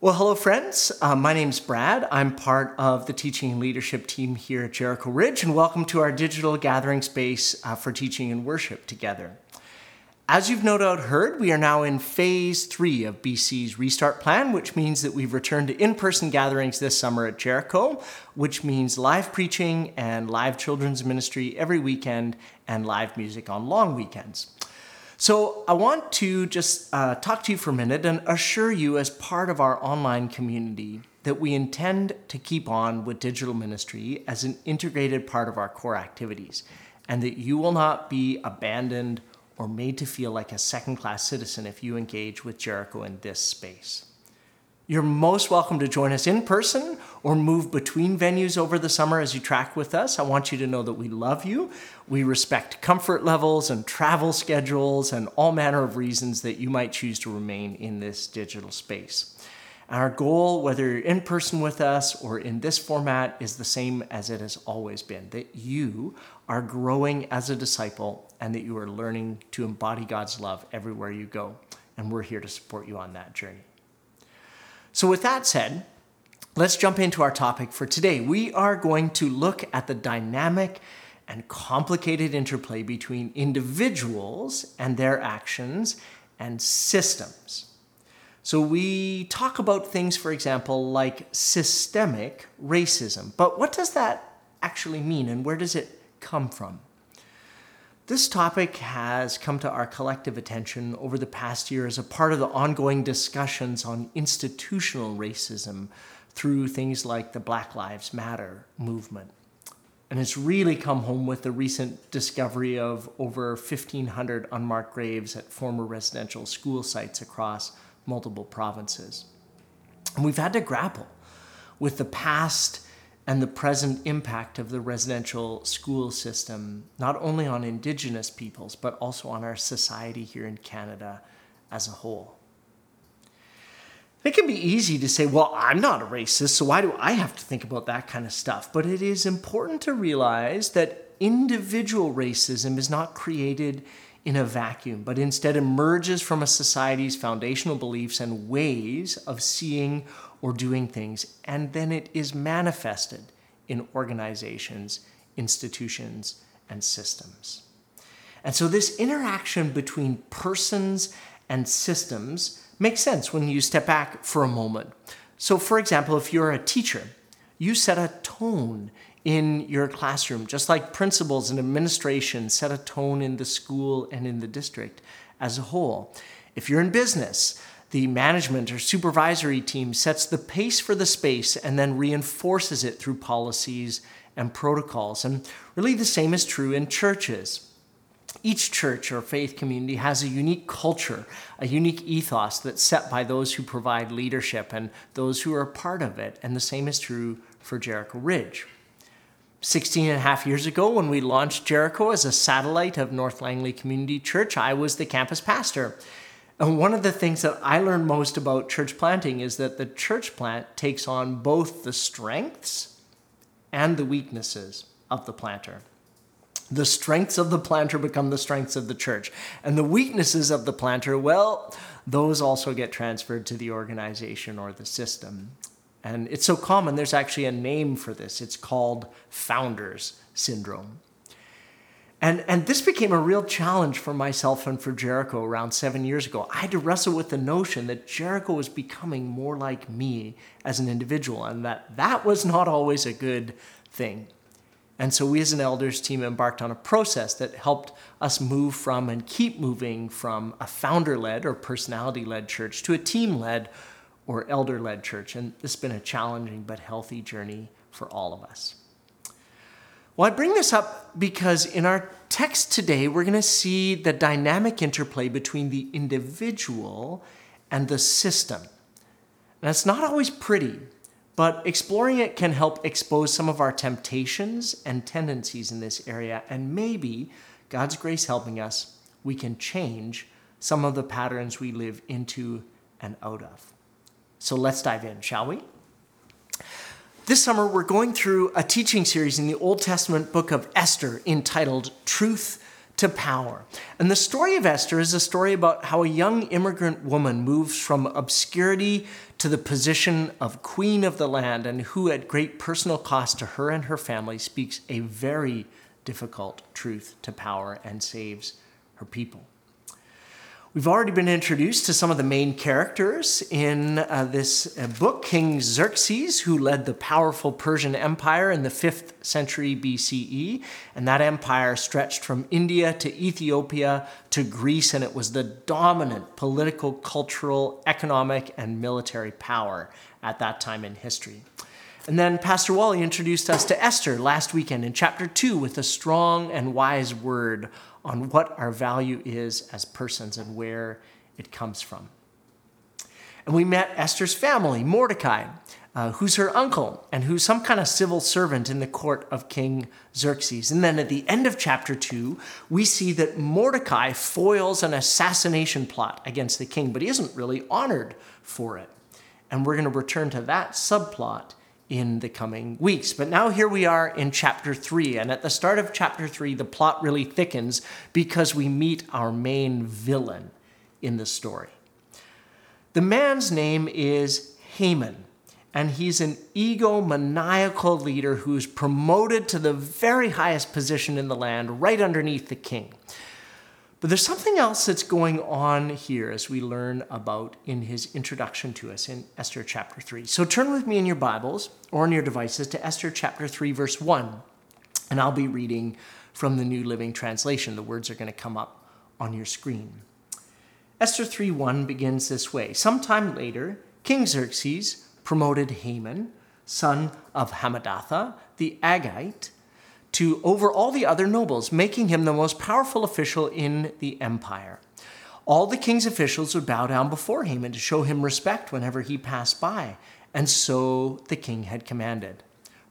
Well, hello, friends. Uh, my name's Brad. I'm part of the teaching and leadership team here at Jericho Ridge, and welcome to our digital gathering space uh, for teaching and worship together. As you've no doubt heard, we are now in phase three of BC's restart plan, which means that we've returned to in person gatherings this summer at Jericho, which means live preaching and live children's ministry every weekend and live music on long weekends. So, I want to just uh, talk to you for a minute and assure you, as part of our online community, that we intend to keep on with digital ministry as an integrated part of our core activities, and that you will not be abandoned or made to feel like a second class citizen if you engage with Jericho in this space. You're most welcome to join us in person or move between venues over the summer as you track with us. I want you to know that we love you. We respect comfort levels and travel schedules and all manner of reasons that you might choose to remain in this digital space. Our goal, whether you're in person with us or in this format, is the same as it has always been that you are growing as a disciple and that you are learning to embody God's love everywhere you go. And we're here to support you on that journey. So, with that said, let's jump into our topic for today. We are going to look at the dynamic and complicated interplay between individuals and their actions and systems. So, we talk about things, for example, like systemic racism. But what does that actually mean and where does it come from? This topic has come to our collective attention over the past year as a part of the ongoing discussions on institutional racism through things like the Black Lives Matter movement. And it's really come home with the recent discovery of over 1,500 unmarked graves at former residential school sites across multiple provinces. And we've had to grapple with the past and the present impact of the residential school system, not only on Indigenous peoples, but also on our society here in Canada as a whole. It can be easy to say, well, I'm not a racist, so why do I have to think about that kind of stuff? But it is important to realize that individual racism is not created in a vacuum, but instead emerges from a society's foundational beliefs and ways of seeing or doing things, and then it is manifested in organizations, institutions, and systems. And so, this interaction between persons and systems makes sense when you step back for a moment. So, for example, if you're a teacher, you set a tone in your classroom, just like principals and administration set a tone in the school and in the district as a whole. If you're in business, the management or supervisory team sets the pace for the space and then reinforces it through policies and protocols. And really, the same is true in churches. Each church or faith community has a unique culture, a unique ethos that's set by those who provide leadership and those who are part of it. And the same is true for Jericho Ridge. 16 and a half years ago, when we launched Jericho as a satellite of North Langley Community Church, I was the campus pastor. And one of the things that I learned most about church planting is that the church plant takes on both the strengths and the weaknesses of the planter. The strengths of the planter become the strengths of the church. And the weaknesses of the planter, well, those also get transferred to the organization or the system. And it's so common, there's actually a name for this. It's called founders syndrome. And, and this became a real challenge for myself and for Jericho around seven years ago. I had to wrestle with the notion that Jericho was becoming more like me as an individual and that that was not always a good thing. And so we as an elders team embarked on a process that helped us move from and keep moving from a founder led or personality led church to a team led or elder led church. And has been a challenging but healthy journey for all of us. Well, I bring this up because in our text today, we're going to see the dynamic interplay between the individual and the system. Now, it's not always pretty, but exploring it can help expose some of our temptations and tendencies in this area, and maybe, God's grace helping us, we can change some of the patterns we live into and out of. So let's dive in, shall we? This summer, we're going through a teaching series in the Old Testament book of Esther entitled Truth to power. And the story of Esther is a story about how a young immigrant woman moves from obscurity to the position of queen of the land and who, at great personal cost to her and her family, speaks a very difficult truth to power and saves her people. We've already been introduced to some of the main characters in uh, this uh, book King Xerxes, who led the powerful Persian Empire in the 5th century BCE. And that empire stretched from India to Ethiopia to Greece, and it was the dominant political, cultural, economic, and military power at that time in history. And then Pastor Wally introduced us to Esther last weekend in chapter 2 with a strong and wise word on what our value is as persons and where it comes from. And we met Esther's family, Mordecai, uh, who's her uncle and who's some kind of civil servant in the court of King Xerxes. And then at the end of chapter 2, we see that Mordecai foils an assassination plot against the king, but he isn't really honored for it. And we're going to return to that subplot in the coming weeks. But now here we are in chapter 3. And at the start of chapter 3, the plot really thickens because we meet our main villain in the story. The man's name is Haman, and he's an egomaniacal leader who's promoted to the very highest position in the land, right underneath the king. But there's something else that's going on here as we learn about in his introduction to us in Esther chapter 3. So turn with me in your Bibles or on your devices to Esther chapter 3, verse 1, and I'll be reading from the New Living Translation. The words are going to come up on your screen. Esther 3 1 begins this way Sometime later, King Xerxes promoted Haman, son of Hammedatha, the Agagite to over all the other nobles, making him the most powerful official in the empire. All the king's officials would bow down before him and to show him respect whenever he passed by, and so the king had commanded.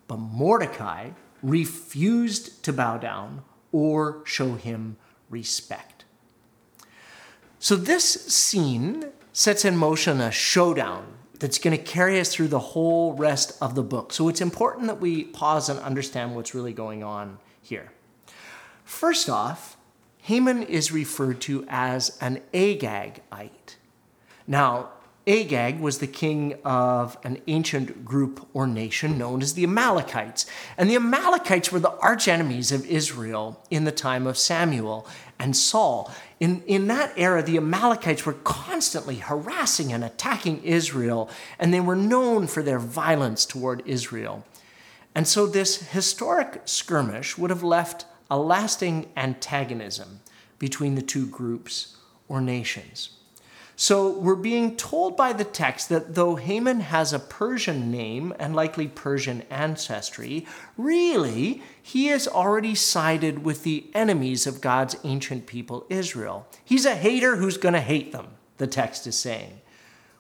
But Mordecai refused to bow down or show him respect. So this scene sets in motion a showdown that's going to carry us through the whole rest of the book. So it's important that we pause and understand what's really going on here. First off, Haman is referred to as an Agagite. Now, Agag was the king of an ancient group or nation known as the Amalekites. And the Amalekites were the archenemies of Israel in the time of Samuel and Saul. In, in that era, the Amalekites were constantly harassing and attacking Israel, and they were known for their violence toward Israel. And so, this historic skirmish would have left a lasting antagonism between the two groups or nations. So we're being told by the text that though Haman has a Persian name and likely Persian ancestry, really he has already sided with the enemies of God's ancient people, Israel. He's a hater who's going to hate them, the text is saying,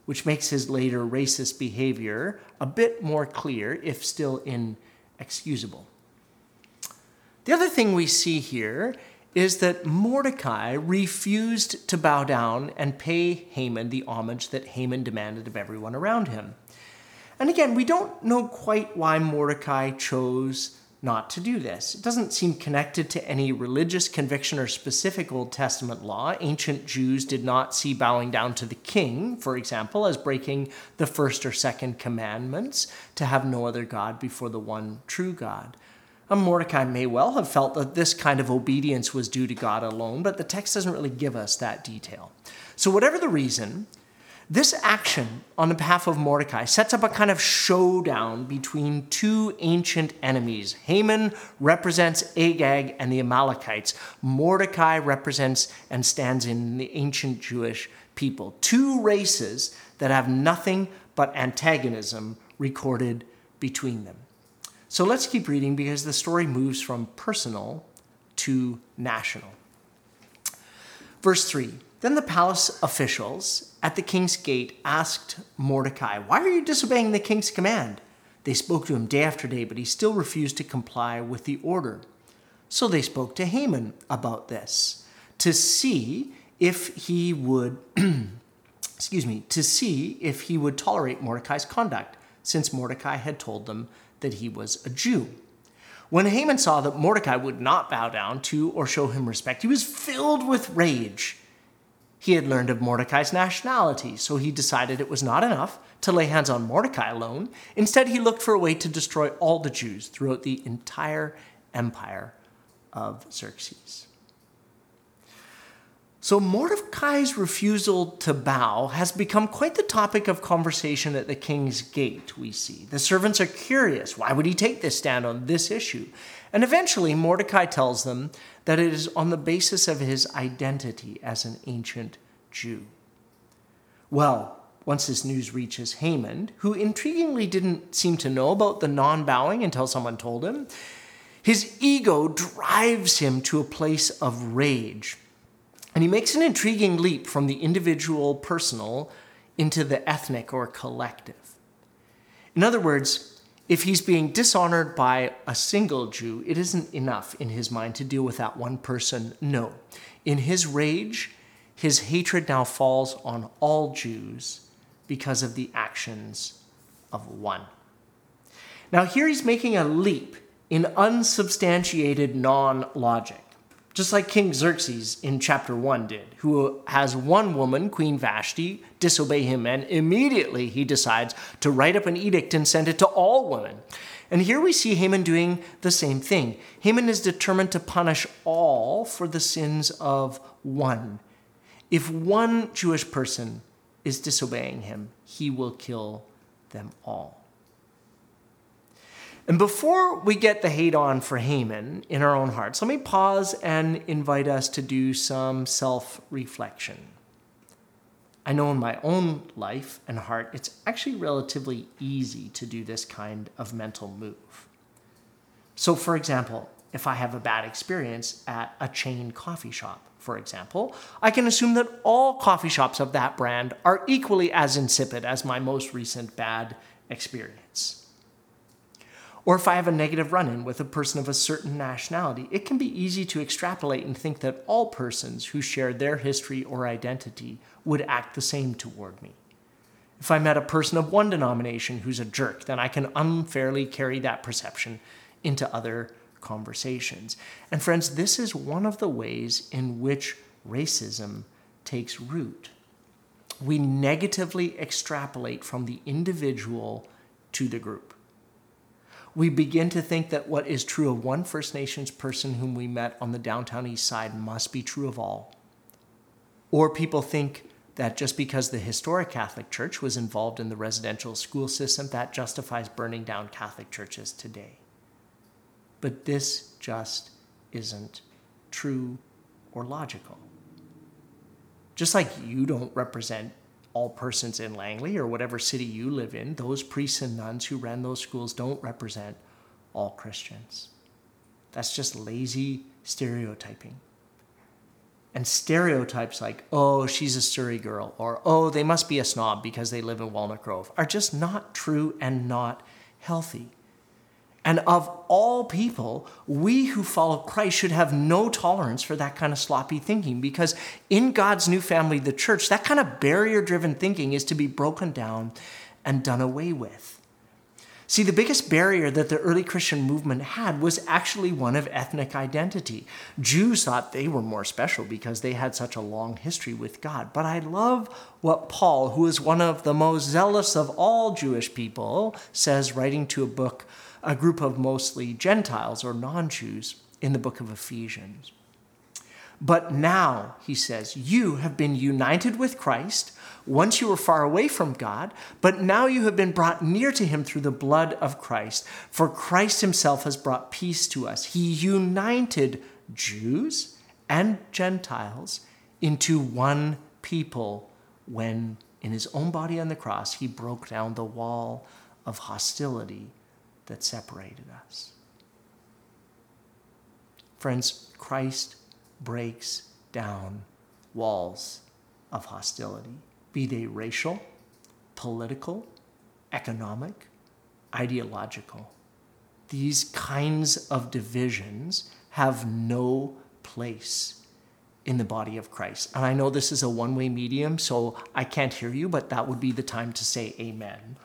which makes his later racist behavior a bit more clear, if still inexcusable. The other thing we see here is that Mordecai refused to bow down and pay Haman the homage that Haman demanded of everyone around him. And again, we don't know quite why Mordecai chose not to do this. It doesn't seem connected to any religious conviction or specific Old Testament law. Ancient Jews did not see bowing down to the king, for example, as breaking the first or second commandments to have no other God before the one true God. Mordecai may well have felt that this kind of obedience was due to God alone, but the text doesn't really give us that detail. So, whatever the reason, this action on the behalf of Mordecai sets up a kind of showdown between two ancient enemies. Haman represents Agag and the Amalekites. Mordecai represents and stands in the ancient Jewish people. Two races that have nothing but antagonism recorded between them. So let's keep reading because the story moves from personal to national. Verse 3 Then the palace officials at the king's gate asked Mordecai, Why are you disobeying the king's command? They spoke to him day after day, but he still refused to comply with the order. So they spoke to Haman about this to see if he would, excuse me, to see if he would tolerate Mordecai's conduct, since Mordecai had told them that he was a Jew. When Haman saw that Mordecai would not bow down to or show him respect, he was filled with rage. He had learned of Mordecai's nationality, so he decided it was not enough to lay hands on Mordecai alone. Instead, he looked for a way to destroy all the Jews throughout the entire empire of Xerxes. So, Mordecai's refusal to bow has become quite the topic of conversation at the king's gate, we see. The servants are curious why would he take this stand on this issue? And eventually, Mordecai tells them that it is on the basis of his identity as an ancient Jew. Well, once this news reaches Haman, who intriguingly didn't seem to know about the non bowing until someone told him, his ego drives him to a place of rage. And he makes an intriguing leap from the individual personal into the ethnic or collective. In other words, if he's being dishonored by a single Jew, it isn't enough in his mind to deal with that one person. No. In his rage, his hatred now falls on all Jews because of the actions of one. Now, here he's making a leap in unsubstantiated non logic just like King Xerxes in chapter 1 did, who has one woman, Queen Vashti, disobey him, and immediately he decides to write up an edict and send it to all women. And here we see Haman doing the same thing. Haman is determined to punish all for the sins of one. If one Jewish person is disobeying him, he will kill them all. And before we get the hate on for Haman in our own hearts, let me pause and invite us to do some self reflection. I know in my own life and heart, it's actually relatively easy to do this kind of mental move. So, for example, if I have a bad experience at a chain coffee shop, for example, I can assume that all coffee shops of that brand are equally as insipid as my most recent bad experience. Or if I have a negative run in with a person of a certain nationality, it can be easy to extrapolate and think that all persons who share their history or identity would act the same toward me. If I met a person of one denomination who's a jerk, then I can unfairly carry that perception into other conversations. And friends, this is one of the ways in which racism takes root. We negatively extrapolate from the individual to the group we begin to think that what is true of one First Nations person whom we met on the downtown east side must be true of all. Or people think that just because the historic Catholic Church was involved in the residential school system, that justifies burning down Catholic churches today. But this just isn't true or logical. Just like you don't represent all persons in Langley or whatever city you live in, those priests and nuns who ran those schools don't represent all Christians. That's just lazy stereotyping. And stereotypes like, oh, she's a Surrey girl, or oh, they must be a snob because they live in Walnut Grove, are just not true and not healthy. And of all people, we who follow Christ should have no tolerance for that kind of sloppy thinking because in God's new family, the church, that kind of barrier driven thinking is to be broken down and done away with. See, the biggest barrier that the early Christian movement had was actually one of ethnic identity. Jews thought they were more special because they had such a long history with God. But I love what Paul, who is one of the most zealous of all Jewish people, says, writing to a book a group of mostly Gentiles or non Jews in the book of Ephesians. But now, he says, you have been united with Christ. Once you were far away from God, but now you have been brought near to him through the blood of Christ. For Christ himself has brought peace to us. He united Jews and Gentiles into one people when, in his own body on the cross, he broke down the wall of hostility that separated us. Friends, Christ breaks down walls of hostility, be they racial, political, economic, ideological. These kinds of divisions have no place in the body of Christ. And I know this is a one way medium, so I can't hear you, but that would be the time to say amen.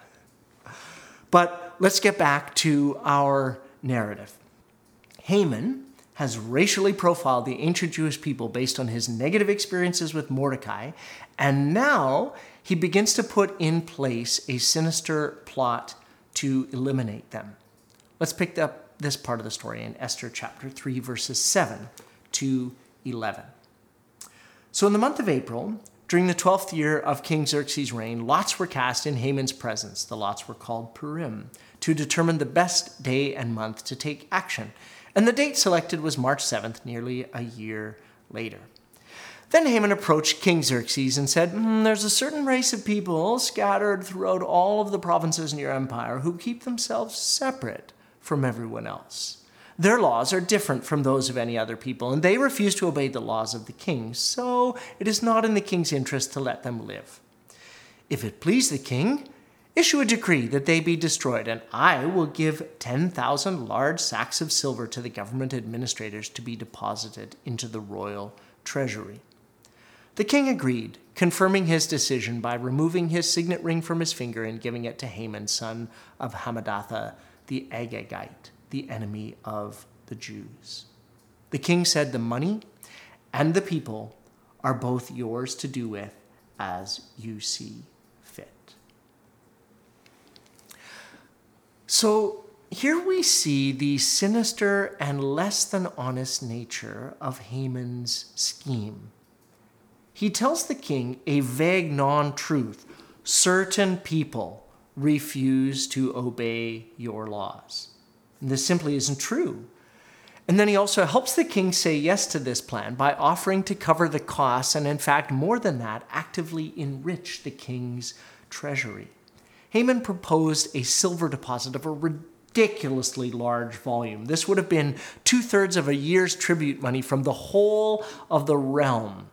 But let's get back to our narrative. Haman has racially profiled the ancient Jewish people based on his negative experiences with Mordecai, and now he begins to put in place a sinister plot to eliminate them. Let's pick up this part of the story in Esther chapter 3, verses 7 to 11. So, in the month of April, during the 12th year of King Xerxes' reign, lots were cast in Haman's presence. The lots were called Purim to determine the best day and month to take action. And the date selected was March 7th, nearly a year later. Then Haman approached King Xerxes and said, mm, There's a certain race of people scattered throughout all of the provinces in your empire who keep themselves separate from everyone else. Their laws are different from those of any other people, and they refuse to obey the laws of the king, so it is not in the king's interest to let them live. If it please the king, issue a decree that they be destroyed, and I will give 10,000 large sacks of silver to the government administrators to be deposited into the royal treasury. The king agreed, confirming his decision by removing his signet ring from his finger and giving it to Haman, son of Hammedatha the Agagite, the enemy of the Jews. The king said, The money and the people are both yours to do with as you see fit. So here we see the sinister and less than honest nature of Haman's scheme. He tells the king a vague non truth certain people refuse to obey your laws. And this simply isn't true. And then he also helps the king say yes to this plan by offering to cover the costs and, in fact, more than that, actively enrich the king's treasury. Haman proposed a silver deposit of a ridiculously large volume. This would have been two thirds of a year's tribute money from the whole of the realm.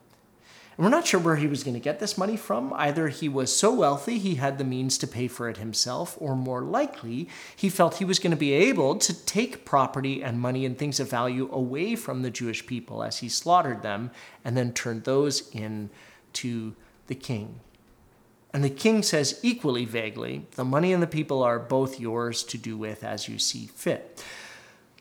We're not sure where he was going to get this money from. Either he was so wealthy he had the means to pay for it himself, or more likely, he felt he was going to be able to take property and money and things of value away from the Jewish people as he slaughtered them and then turned those in to the king. And the king says equally vaguely, the money and the people are both yours to do with as you see fit.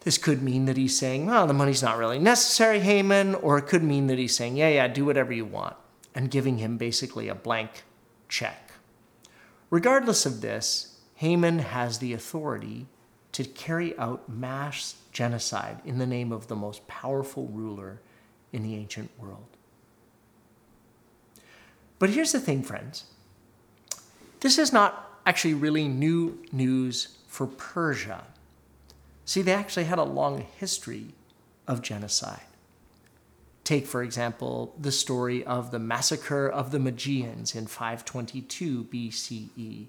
This could mean that he's saying, well, the money's not really necessary, Haman, or it could mean that he's saying, yeah, yeah, do whatever you want, and giving him basically a blank check. Regardless of this, Haman has the authority to carry out mass genocide in the name of the most powerful ruler in the ancient world. But here's the thing, friends this is not actually really new news for Persia. See, they actually had a long history of genocide. Take, for example, the story of the massacre of the Magians in 522 BCE.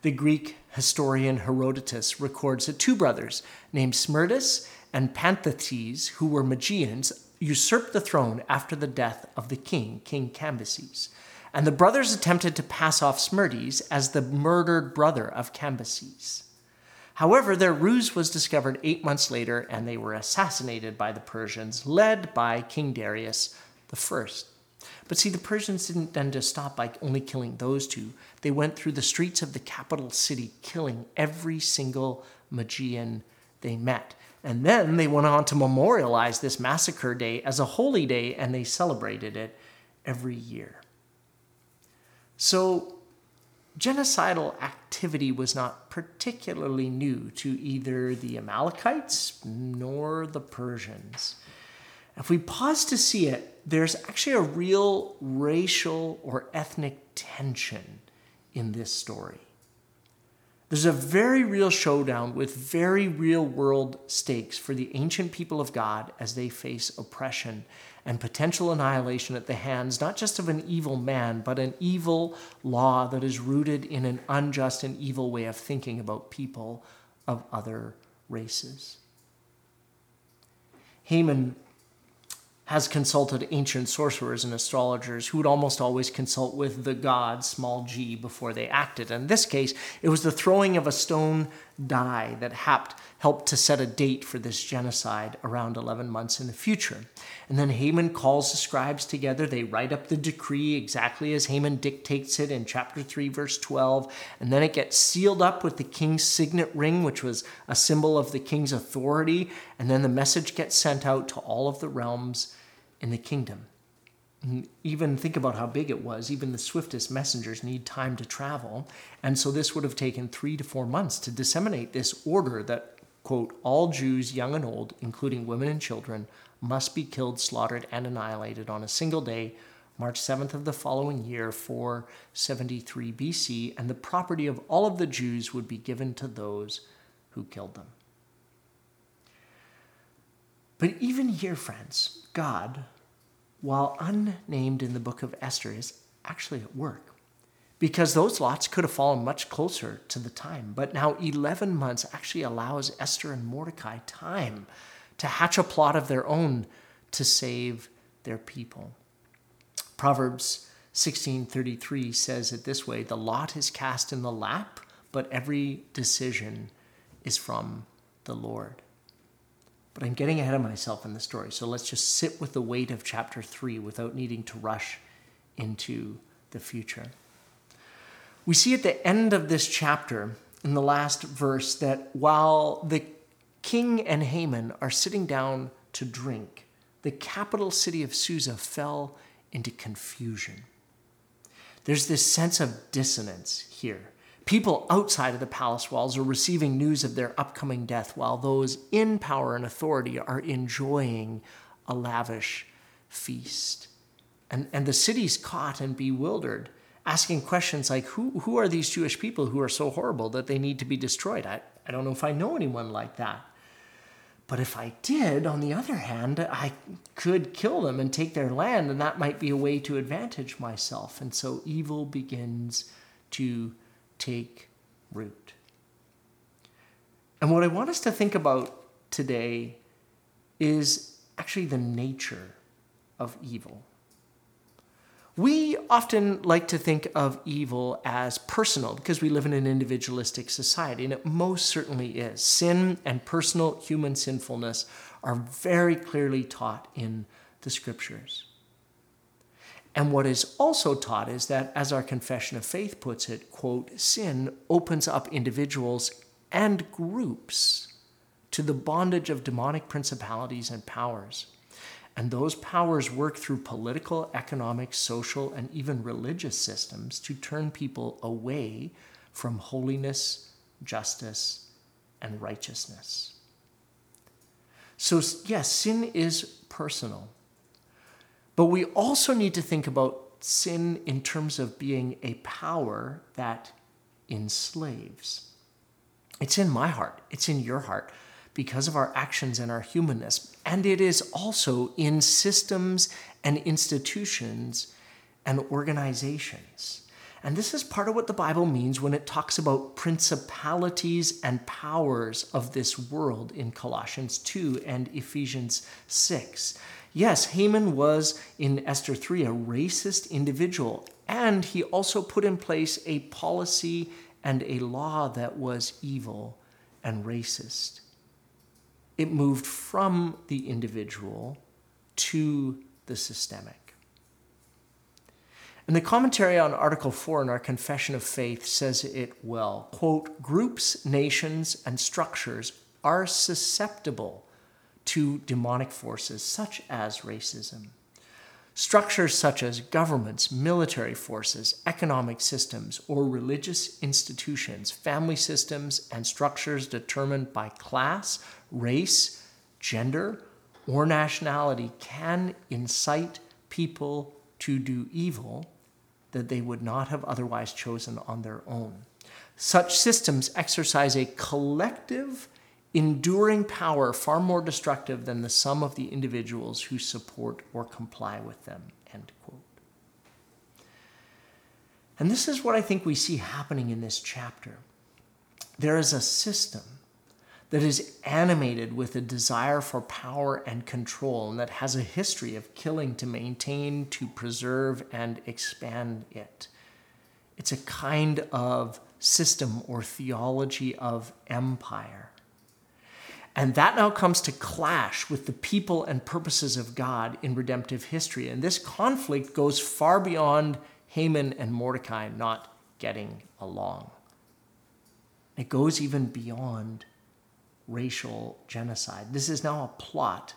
The Greek historian Herodotus records that two brothers named Smerdis and Panthetes, who were Magians, usurped the throne after the death of the king, King Cambyses. And the brothers attempted to pass off Smerdis as the murdered brother of Cambyses. However, their ruse was discovered eight months later, and they were assassinated by the Persians, led by King Darius I. But see, the Persians didn't then just stop by only killing those two. They went through the streets of the capital city, killing every single Magian they met. And then they went on to memorialize this massacre day as a holy day, and they celebrated it every year. So genocidal activity was not particularly new to either the Amalekites nor the Persians. If we pause to see it, there's actually a real racial or ethnic tension in this story. There's a very real showdown with very real world stakes for the ancient people of God as they face oppression and potential annihilation at the hands not just of an evil man, but an evil law that is rooted in an unjust and evil way of thinking about people of other races. Haman has consulted ancient sorcerers and astrologers who would almost always consult with the god, small g, before they acted. In this case, it was the throwing of a stone die that helped, helped to set a date for this genocide around 11 months in the future. And then Haman calls the scribes together. They write up the decree exactly as Haman dictates it in chapter 3, verse 12. And then it gets sealed up with the king's signet ring, which was a symbol of the king's authority. And then the message gets sent out to all of the realms in the kingdom. Even think about how big it was. Even the swiftest messengers need time to travel. And so this would have taken three to four months to disseminate this order that, quote, all Jews, young and old, including women and children, must be killed, slaughtered, and annihilated on a single day, March 7th of the following year, 473 BC, and the property of all of the Jews would be given to those who killed them. But even here, friends, God, while unnamed in the book of Esther, is actually at work. Because those lots could have fallen much closer to the time. But now 11 months actually allows Esther and Mordecai time to hatch a plot of their own to save their people. Proverbs 16:33 says it this way, the lot is cast in the lap, but every decision is from the Lord. But I'm getting ahead of myself in the story. So let's just sit with the weight of chapter 3 without needing to rush into the future. We see at the end of this chapter, in the last verse, that while the king and Haman are sitting down to drink, the capital city of Susa fell into confusion. There's this sense of dissonance here. People outside of the palace walls are receiving news of their upcoming death, while those in power and authority are enjoying a lavish feast. And, and the city's caught and bewildered, asking questions like who, who are these Jewish people who are so horrible that they need to be destroyed? I, I don't know if I know anyone like that. But if I did, on the other hand, I could kill them and take their land, and that might be a way to advantage myself. And so evil begins to take root. And what I want us to think about today is actually the nature of evil. We often like to think of evil as personal because we live in an individualistic society, and it most certainly is. Sin and personal human sinfulness are very clearly taught in the scriptures. And what is also taught is that, as our confession of faith puts it, quote, sin opens up individuals and groups to the bondage of demonic principalities and powers. And those powers work through political, economic, social, and even religious systems to turn people away from holiness, justice, and righteousness. So, yes, sin is personal. But we also need to think about sin in terms of being a power that enslaves. It's in my heart, it's in your heart because of our actions and our humanness. And it is also in systems and institutions and organizations. And this is part of what the Bible means when it talks about principalities and powers of this world in Colossians 2 and Ephesians 6. Yes, Haman was in Esther 3 a racist individual, and he also put in place a policy and a law that was evil and racist. It moved from the individual to the systemic. And the commentary on Article 4 in our Confession of Faith says it well. Quote, groups, nations, and structures are susceptible to demonic forces such as racism. Structures such as governments, military forces, economic systems, or religious institutions, family systems, and structures determined by class, race, gender, or nationality can incite people to do evil that they would not have otherwise chosen on their own. Such systems exercise a collective enduring power far more destructive than the sum of the individuals who support or comply with them. End quote. And this is what I think we see happening in this chapter. There is a system that is animated with a desire for power and control, and that has a history of killing to maintain, to preserve, and expand it. It's a kind of system or theology of empire. And that now comes to clash with the people and purposes of God in redemptive history. And this conflict goes far beyond Haman and Mordecai not getting along. It goes even beyond racial genocide. This is now a plot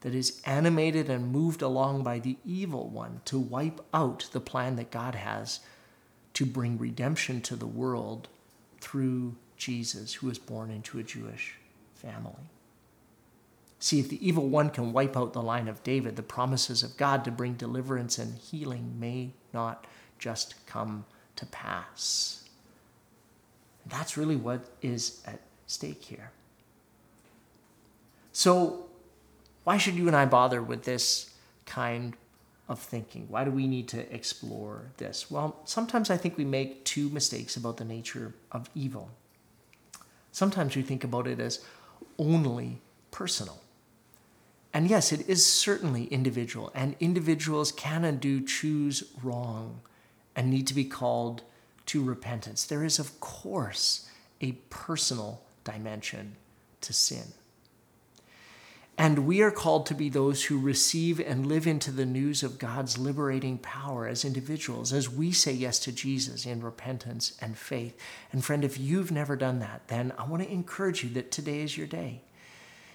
that is animated and moved along by the evil one to wipe out the plan that God has to bring redemption to the world through Jesus, who was born into a Jewish family. See, if the evil one can wipe out the line of David, the promises of God to bring deliverance and healing may not just come to pass. That's really what is at stake here. So, why should you and I bother with this kind of thinking? Why do we need to explore this? Well, sometimes I think we make two mistakes about the nature of evil. Sometimes we think about it as only personal. And yes, it is certainly individual, and individuals can and do choose wrong and need to be called to repentance. There is, of course, a personal dimension to sin. And we are called to be those who receive and live into the news of God's liberating power as individuals, as we say yes to Jesus in repentance and faith. And friend, if you've never done that, then I want to encourage you that today is your day.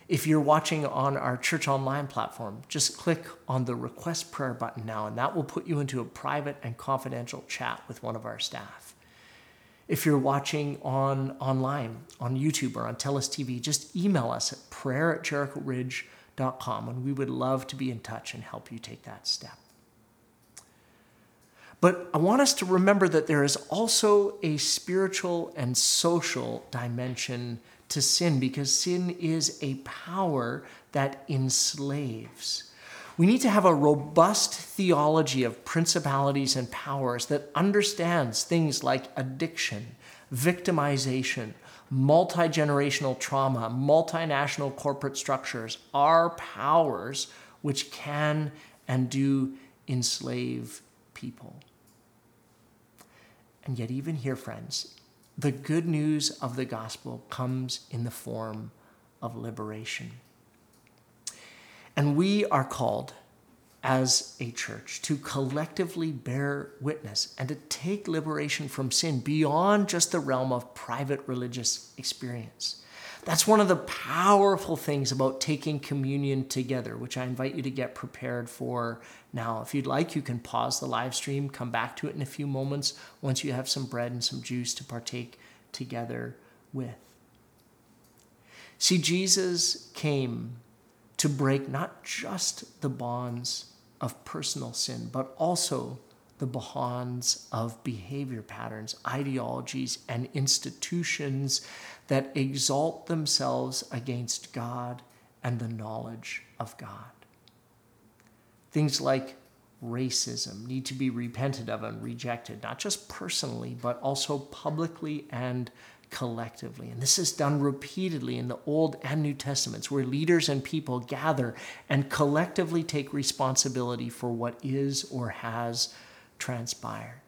If you're watching on our church online platform, just click on the request prayer button now, and that will put you into a private and confidential chat with one of our staff. If you're watching on online, on YouTube or on TELUS TV, just email us at prayer at jerichoridge.com and we would love to be in touch and help you take that step. But I want us to remember that there is also a spiritual and social dimension to sin because sin is a power that enslaves. We need to have a robust theology of principalities and powers that understands things like addiction, victimization, multi generational trauma, multinational corporate structures are powers which can and do enslave people. And yet, even here, friends, the good news of the gospel comes in the form of liberation. And we are called as a church to collectively bear witness and to take liberation from sin beyond just the realm of private religious experience. That's one of the powerful things about taking communion together, which I invite you to get prepared for now. If you'd like, you can pause the live stream, come back to it in a few moments once you have some bread and some juice to partake together with. See, Jesus came to break not just the bonds of personal sin, but also the bonds of behavior patterns, ideologies, and institutions that exalt themselves against God and the knowledge of God. Things like racism need to be repented of and rejected, not just personally, but also publicly and collectively. And this is done repeatedly in the Old and New Testaments, where leaders and people gather and collectively take responsibility for what is or has transpired.